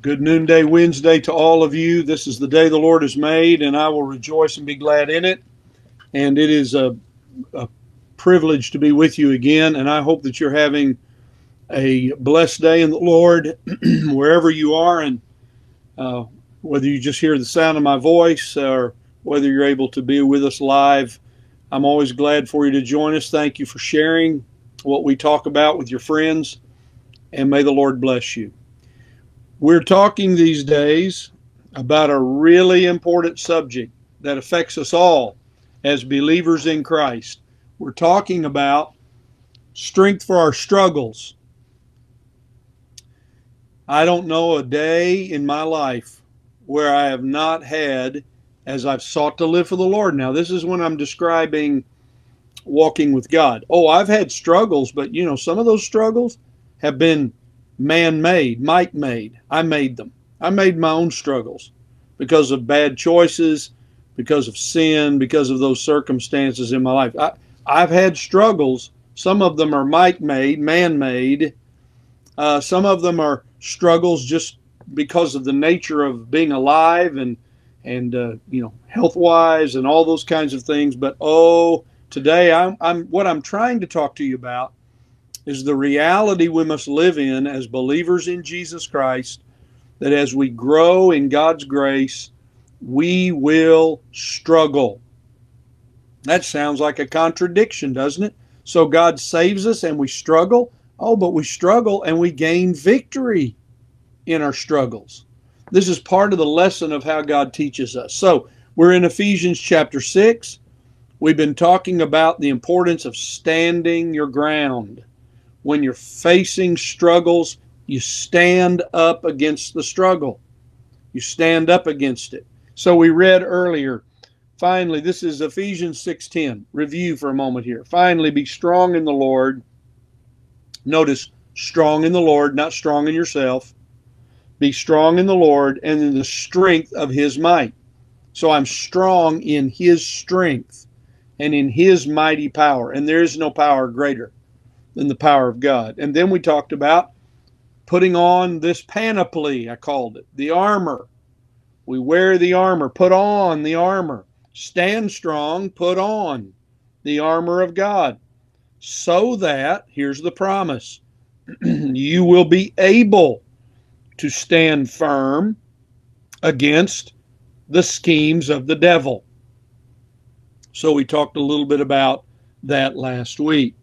Good noonday Wednesday to all of you. This is the day the Lord has made, and I will rejoice and be glad in it. And it is a, a privilege to be with you again. And I hope that you're having a blessed day in the Lord wherever you are, and uh, whether you just hear the sound of my voice or whether you're able to be with us live. I'm always glad for you to join us. Thank you for sharing what we talk about with your friends, and may the Lord bless you. We're talking these days about a really important subject that affects us all as believers in Christ. We're talking about strength for our struggles. I don't know a day in my life where I have not had, as I've sought to live for the Lord. Now, this is when I'm describing walking with God. Oh, I've had struggles, but you know, some of those struggles have been man made, Mike made. I made them. I made my own struggles because of bad choices, because of sin, because of those circumstances in my life. I, I've had struggles. Some of them are Mike made, man made. Uh, some of them are struggles just because of the nature of being alive and and uh, you know health wise and all those kinds of things. But oh, today I'm, I'm what I'm trying to talk to you about is the reality we must live in as believers in Jesus Christ that as we grow in God's grace, we will struggle. That sounds like a contradiction, doesn't it? So God saves us and we struggle. Oh, but we struggle and we gain victory in our struggles. This is part of the lesson of how God teaches us. So we're in Ephesians chapter 6. We've been talking about the importance of standing your ground when you're facing struggles, you stand up against the struggle. You stand up against it. So we read earlier, finally, this is Ephesians 6:10. Review for a moment here. Finally, be strong in the Lord. Notice strong in the Lord, not strong in yourself. Be strong in the Lord and in the strength of his might. So I'm strong in his strength and in his mighty power, and there is no power greater than the power of God. And then we talked about putting on this panoply, I called it, the armor. We wear the armor, put on the armor. Stand strong, put on the armor of God. So that, here's the promise, you will be able to stand firm against the schemes of the devil. So we talked a little bit about that last week.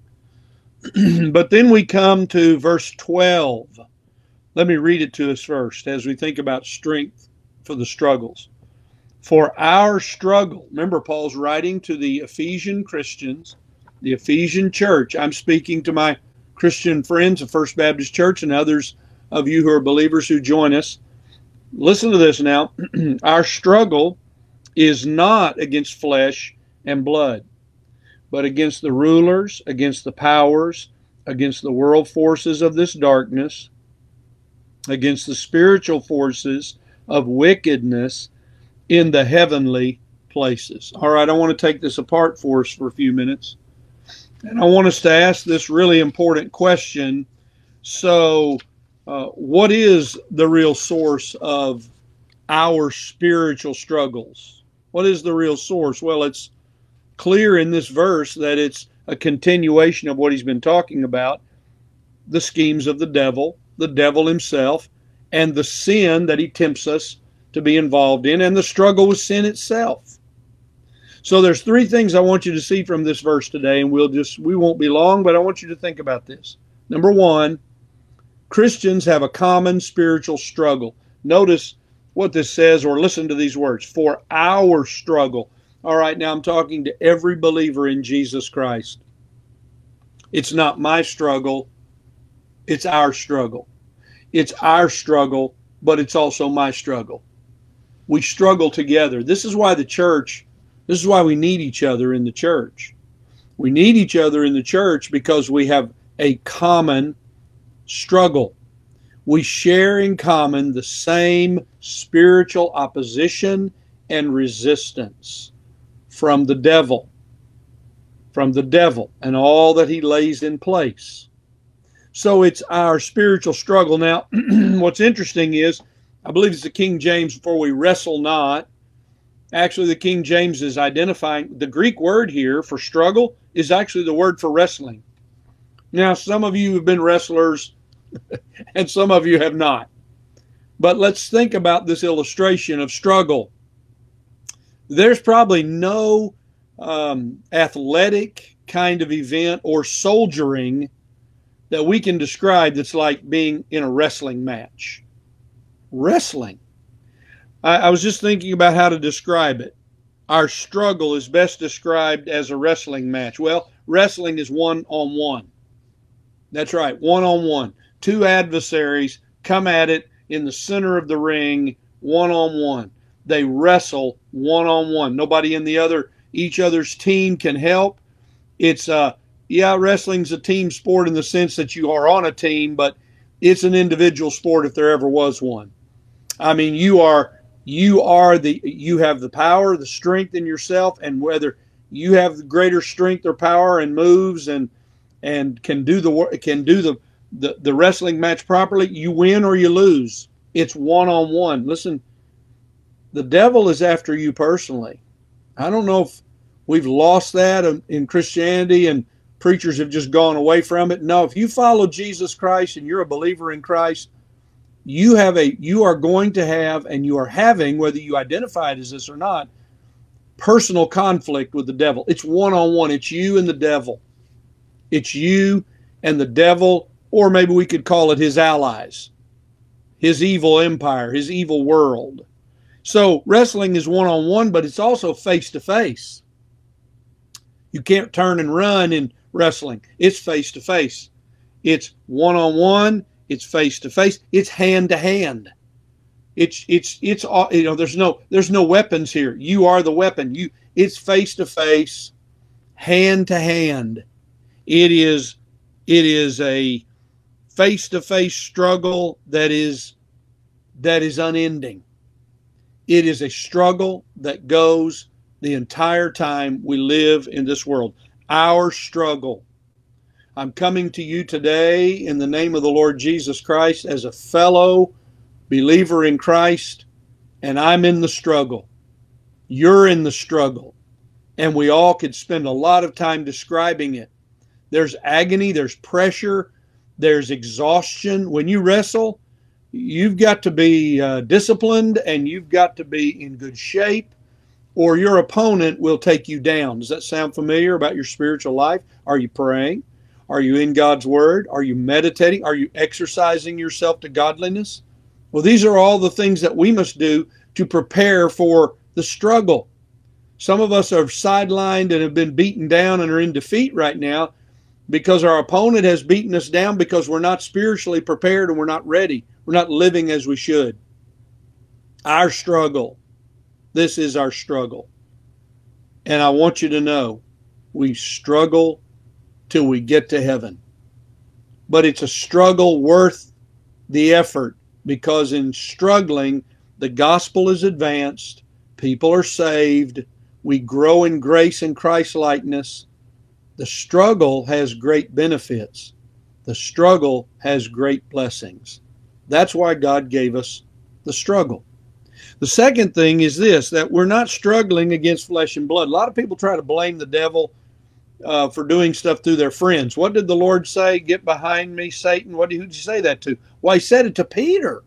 but then we come to verse 12. Let me read it to us first as we think about strength for the struggles. For our struggle, remember, Paul's writing to the Ephesian Christians, the Ephesian church. I'm speaking to my Christian friends of First Baptist Church and others of you who are believers who join us. Listen to this now. our struggle is not against flesh and blood but against the rulers, against the powers, against the world forces of this darkness, against the spiritual forces of wickedness in the heavenly places. All right, I want to take this apart for us for a few minutes. And I want us to ask this really important question. So, uh, what is the real source of our spiritual struggles? What is the real source? Well, it's clear in this verse that it's a continuation of what he's been talking about the schemes of the devil, the devil himself, and the sin that he tempts us to be involved in, and the struggle with sin itself. So there's three things I want you to see from this verse today, and we'll just we won't be long, but I want you to think about this. Number one, Christians have a common spiritual struggle. Notice what this says, or listen to these words for our struggle. All right, now I'm talking to every believer in Jesus Christ. It's not my struggle, it's our struggle. It's our struggle, but it's also my struggle. We struggle together. This is why the church, this is why we need each other in the church. We need each other in the church because we have a common struggle. We share in common the same spiritual opposition and resistance from the devil, from the devil and all that he lays in place. So it's our spiritual struggle. Now, what's interesting is I believe it's the King James, for we wrestle not. Actually, the King James is identifying the Greek word here for struggle is actually the word for wrestling. Now, some of you have been wrestlers and some of you have not. But let's think about this illustration of struggle. There's probably no um, athletic kind of event or soldiering that we can describe that's like being in a wrestling match. Wrestling. I, I was just thinking about how to describe it. Our struggle is best described as a wrestling match. Well, wrestling is one on one. That's right, one on one. Two adversaries come at it in the center of the ring, one on one. They wrestle one on one. Nobody in the other, each other's team can help. It's uh, yeah, wrestling's a team sport in the sense that you are on a team, but it's an individual sport if there ever was one. I mean, you are you are the you have the power, the strength in yourself, and whether you have greater strength or power and moves and and can do the can do the, the the wrestling match properly, you win or you lose. It's one on one. Listen, the devil is after you personally. I don't know if we've lost that in Christianity and preachers have just gone away from it. No, if you follow Jesus Christ and you're a believer in Christ, you have a you are going to have and you are having whether you identify it as this or not personal conflict with the devil. It's one on one. It's you and the devil. It's you and the devil, or maybe we could call it his allies, his evil empire, his evil world. So wrestling is one on one, but it's also face to face. You can't turn and run in wrestling, it's face to face. It's one on one, it's face to face, it's hand to hand. It's it's it's all you know. There's no there's no weapons here. You are the weapon. You it's face to face, hand to hand. It is it is a face-to-face struggle that is that is unending. It is a struggle that goes the entire time we live in this world. Our struggle. I'm coming to you today in the name of the Lord Jesus Christ as a fellow believer in Christ, and I'm in the struggle. You're in the struggle. And we all could spend a lot of time describing it. There's agony, there's pressure, there's exhaustion. When you wrestle, you've got to be uh, disciplined and you've got to be in good shape, or your opponent will take you down. Does that sound familiar about your spiritual life? Are you praying? Are you in God's Word? Are you meditating? Are you exercising yourself to godliness? Well, these are all the things that we must do to prepare for the struggle. Some of us are sidelined and have been beaten down and are in defeat right now because our opponent has beaten us down because we're not spiritually prepared and we're not ready. We're not living as we should. Our struggle. This is our struggle. And I want you to know we struggle till we get to heaven. But it's a struggle worth the effort because in struggling, the gospel is advanced, people are saved, we grow in grace and Christ likeness the struggle has great benefits. The struggle has great blessings. That's why God gave us the struggle. The second thing is this that we're not struggling against flesh and blood. A lot of people try to blame the devil uh, for doing stuff through their friends. What did the Lord say? Get behind me, Satan. What did he say that to? Well, he said it to Peter.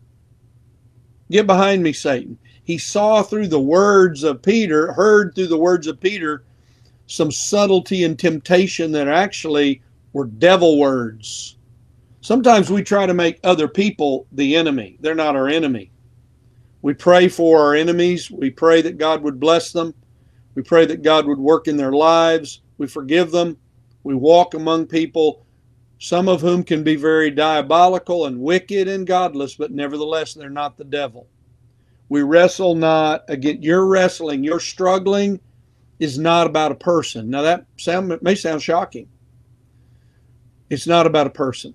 Get behind me, Satan. He saw through the words of Peter, heard through the words of Peter, some subtlety and temptation that actually were devil words. Sometimes we try to make other people the enemy. They're not our enemy. We pray for our enemies. We pray that God would bless them. We pray that God would work in their lives. We forgive them. We walk among people, some of whom can be very diabolical and wicked and godless, but nevertheless, they're not the devil. We wrestle not against You're wrestling, you're struggling is not about a person. Now that sound may sound shocking. It's not about a person.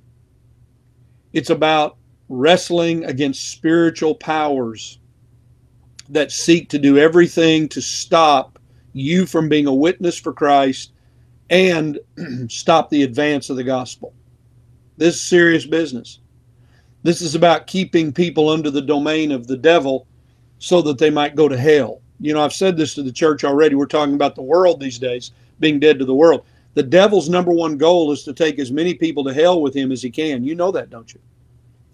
It's about wrestling against spiritual powers that seek to do everything to stop you from being a witness for Christ and stop the advance of the gospel. This is serious business. This is about keeping people under the domain of the devil so that they might go to hell. You know, I've said this to the church already. We're talking about the world these days, being dead to the world. The devil's number one goal is to take as many people to hell with him as he can. You know that, don't you?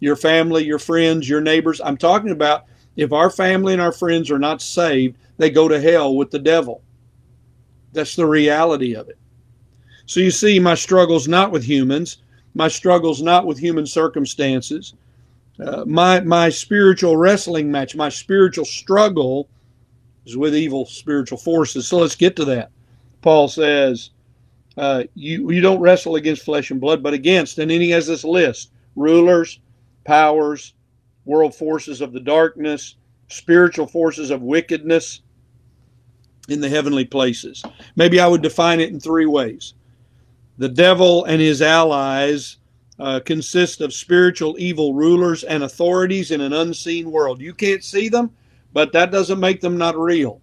Your family, your friends, your neighbors. I'm talking about if our family and our friends are not saved, they go to hell with the devil. That's the reality of it. So you see, my struggle's not with humans. My struggle's not with human circumstances. Uh, my my spiritual wrestling match, my spiritual struggle is with evil spiritual forces. So let's get to that. Paul says, uh, you, you don't wrestle against flesh and blood, but against, and then he has this list rulers, powers, world forces of the darkness, spiritual forces of wickedness in the heavenly places. Maybe I would define it in three ways. The devil and his allies uh, consist of spiritual evil rulers and authorities in an unseen world. You can't see them, but that doesn't make them not real.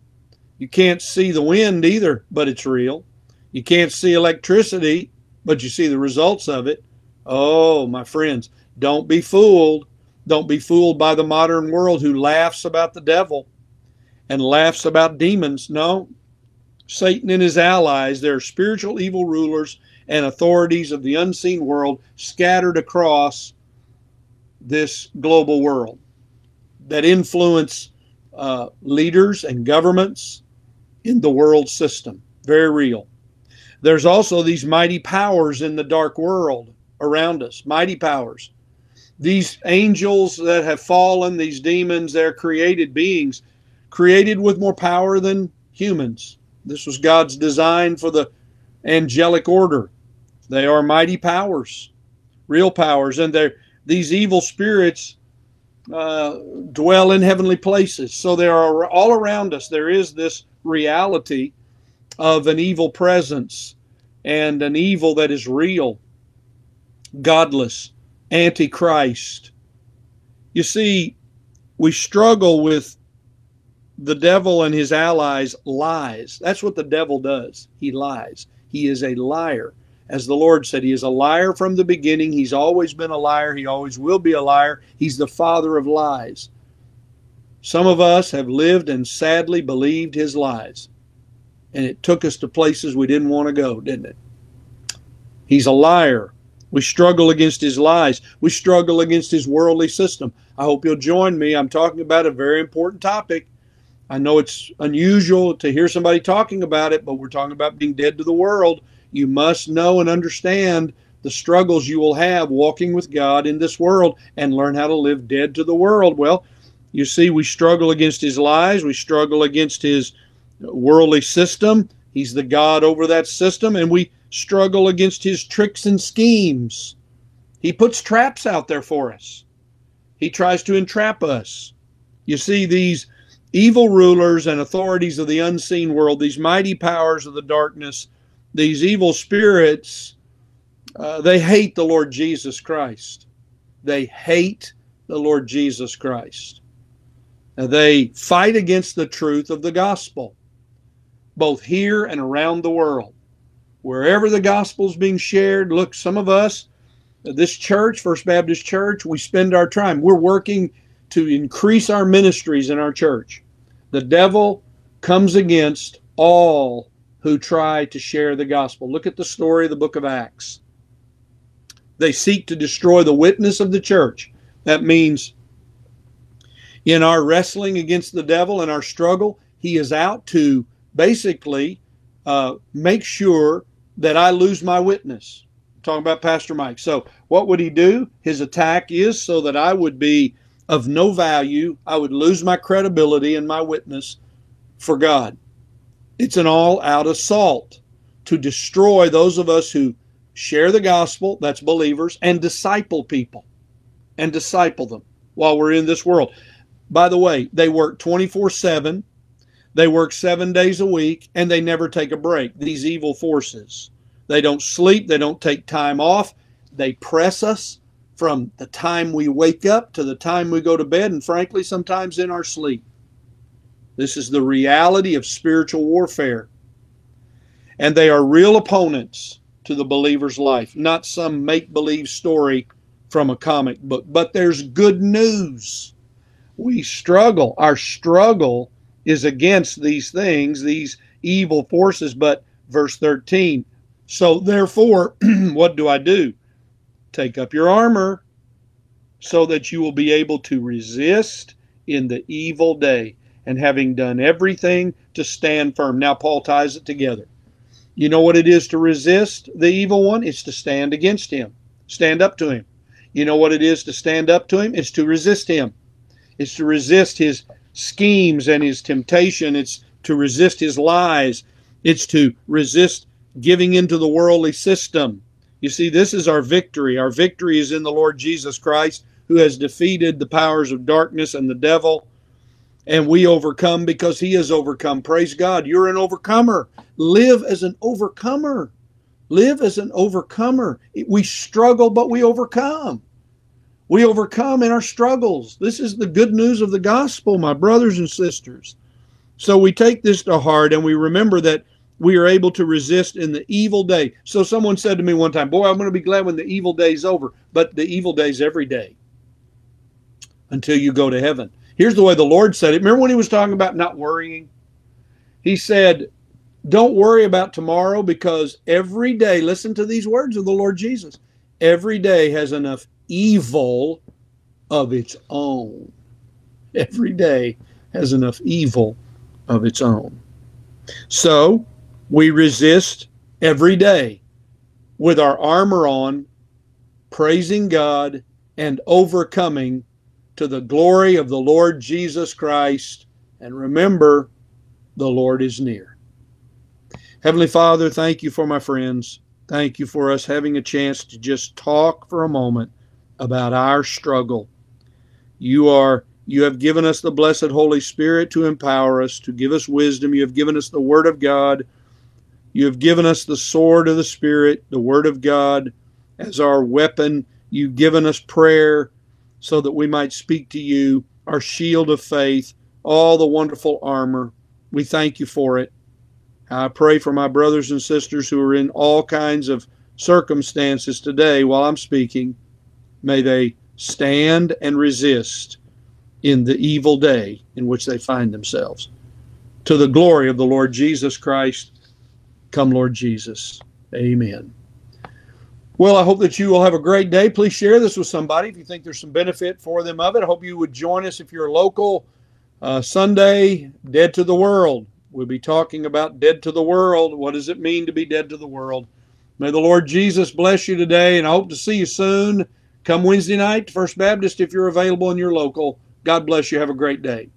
You can't see the wind either, but it's real. You can't see electricity, but you see the results of it. Oh, my friends, don't be fooled. Don't be fooled by the modern world who laughs about the devil and laughs about demons. No, Satan and his allies, they're spiritual evil rulers and authorities of the unseen world scattered across this global world that influence uh, leaders and governments in the world system. Very real. There's also these mighty powers in the dark world around us, mighty powers. These angels that have fallen, these demons, they're created beings, created with more power than humans. This was God's design for the angelic order. They are mighty powers, real powers, and they're these evil spirits uh, dwell in heavenly places. So they are all around us. There is this reality of an evil presence and an evil that is real, godless, antichrist. You see, we struggle with the devil and his allies lies. That's what the devil does. He lies. He is a liar. As the Lord said, He is a liar from the beginning. He's always been a liar. He always will be a liar. He's the father of lies. Some of us have lived and sadly believed His lies. And it took us to places we didn't want to go, didn't it? He's a liar. We struggle against his lies. We struggle against his worldly system. I hope you'll join me. I'm talking about a very important topic. I know it's unusual to hear somebody talking about it, but we're talking about being dead to the world you must know and understand the struggles you will have walking with God in this world and learn how to live dead to the world. Well, you see, we struggle against his lies, we struggle against his worldly system. He's the God over that system, and we struggle against his tricks and schemes. He puts traps out there for us, he tries to entrap us. You see, these evil rulers and authorities of the unseen world, these mighty powers of the darkness, these evil spirits, uh, they hate the Lord Jesus Christ. They hate the Lord Jesus Christ. Now, they fight against the truth of the gospel, both here and around the world. Wherever the gospel is being shared, look, some of us, this church, First Baptist Church, we spend our time. We're working to increase our ministries in our church. The devil comes against all who try to share the gospel. Look at the story of the book of Acts. They seek to destroy the witness of the church. That means in our wrestling against the devil and our struggle, he is out to basically uh, make sure that I lose my witness. I'm talking about Pastor Mike. So, what would he do? His attack is so that I would be of no value, I would lose my credibility and my witness for God. It's an all out assault to destroy those of us who share the gospel, that's believers, and disciple people and disciple them while we're in this world. By the way, they work 24 7, they work seven days a week, and they never take a break. These evil forces. They don't sleep, they don't take time off, they press us from the time we wake up to the time we go to bed, and frankly, sometimes in our sleep. This is the reality of spiritual warfare. And they are real opponents to the believer's life, not some make believe story from a comic book. But there's good news. We struggle. Our struggle is against these things, these evil forces. But verse 13, so therefore, what do I do? Take up your armor so that you will be able to resist in the evil day and having done everything to stand firm. Now, Paul ties it together. You know what it is to resist the evil one? It's to stand against him, stand up to him. You know what it is to stand up to him? It's to resist him. It's to resist his schemes and his temptation. It's to resist his lies. It's to resist giving into the worldly system. You see, this is our victory. Our victory is in the Lord Jesus Christ, who has defeated the powers of darkness and the devil. And we overcome because he has overcome. Praise God. You're an overcomer. Live as an overcomer. Live as an overcomer. We struggle, but we overcome. We overcome in our struggles. This is the good news of the gospel, my brothers and sisters. So we take this to heart and we remember that we are able to resist in the evil day. So someone said to me one time, Boy, I'm going to be glad when the evil day's over. But the evil day's every day until you go to heaven. Here's the way the Lord said it. Remember when he was talking about not worrying? He said, Don't worry about tomorrow because every day, listen to these words of the Lord Jesus, every day has enough evil of its own. Every day has enough evil of its own. So, we resist every day with our armor on, praising God and overcoming to the glory of the Lord Jesus Christ. And remember, the Lord is near. Heavenly Father, thank you for my friends. Thank you for us having a chance to just talk for a moment about our struggle. You are you have given us the blessed Holy Spirit to empower us, to give us wisdom. You have given us the Word of God you have given us the sword of the Spirit, the Word of God, as our weapon. You've given us prayer so that we might speak to you, our shield of faith, all the wonderful armor. We thank you for it. I pray for my brothers and sisters who are in all kinds of circumstances today while I'm speaking. May they stand and resist in the evil day in which they find themselves. To the glory of the Lord Jesus Christ Come, Lord Jesus. Amen. Well, I hope that you will have a great day. Please share this with somebody if you think there's some benefit for them of it. I hope you would join us if you're local. Uh, Sunday, Dead to the World. We'll be talking about dead to the world. What does it mean to be dead to the world? May the Lord Jesus bless you today, and I hope to see you soon. Come Wednesday night First Baptist if you're available and you're local. God bless you. Have a great day.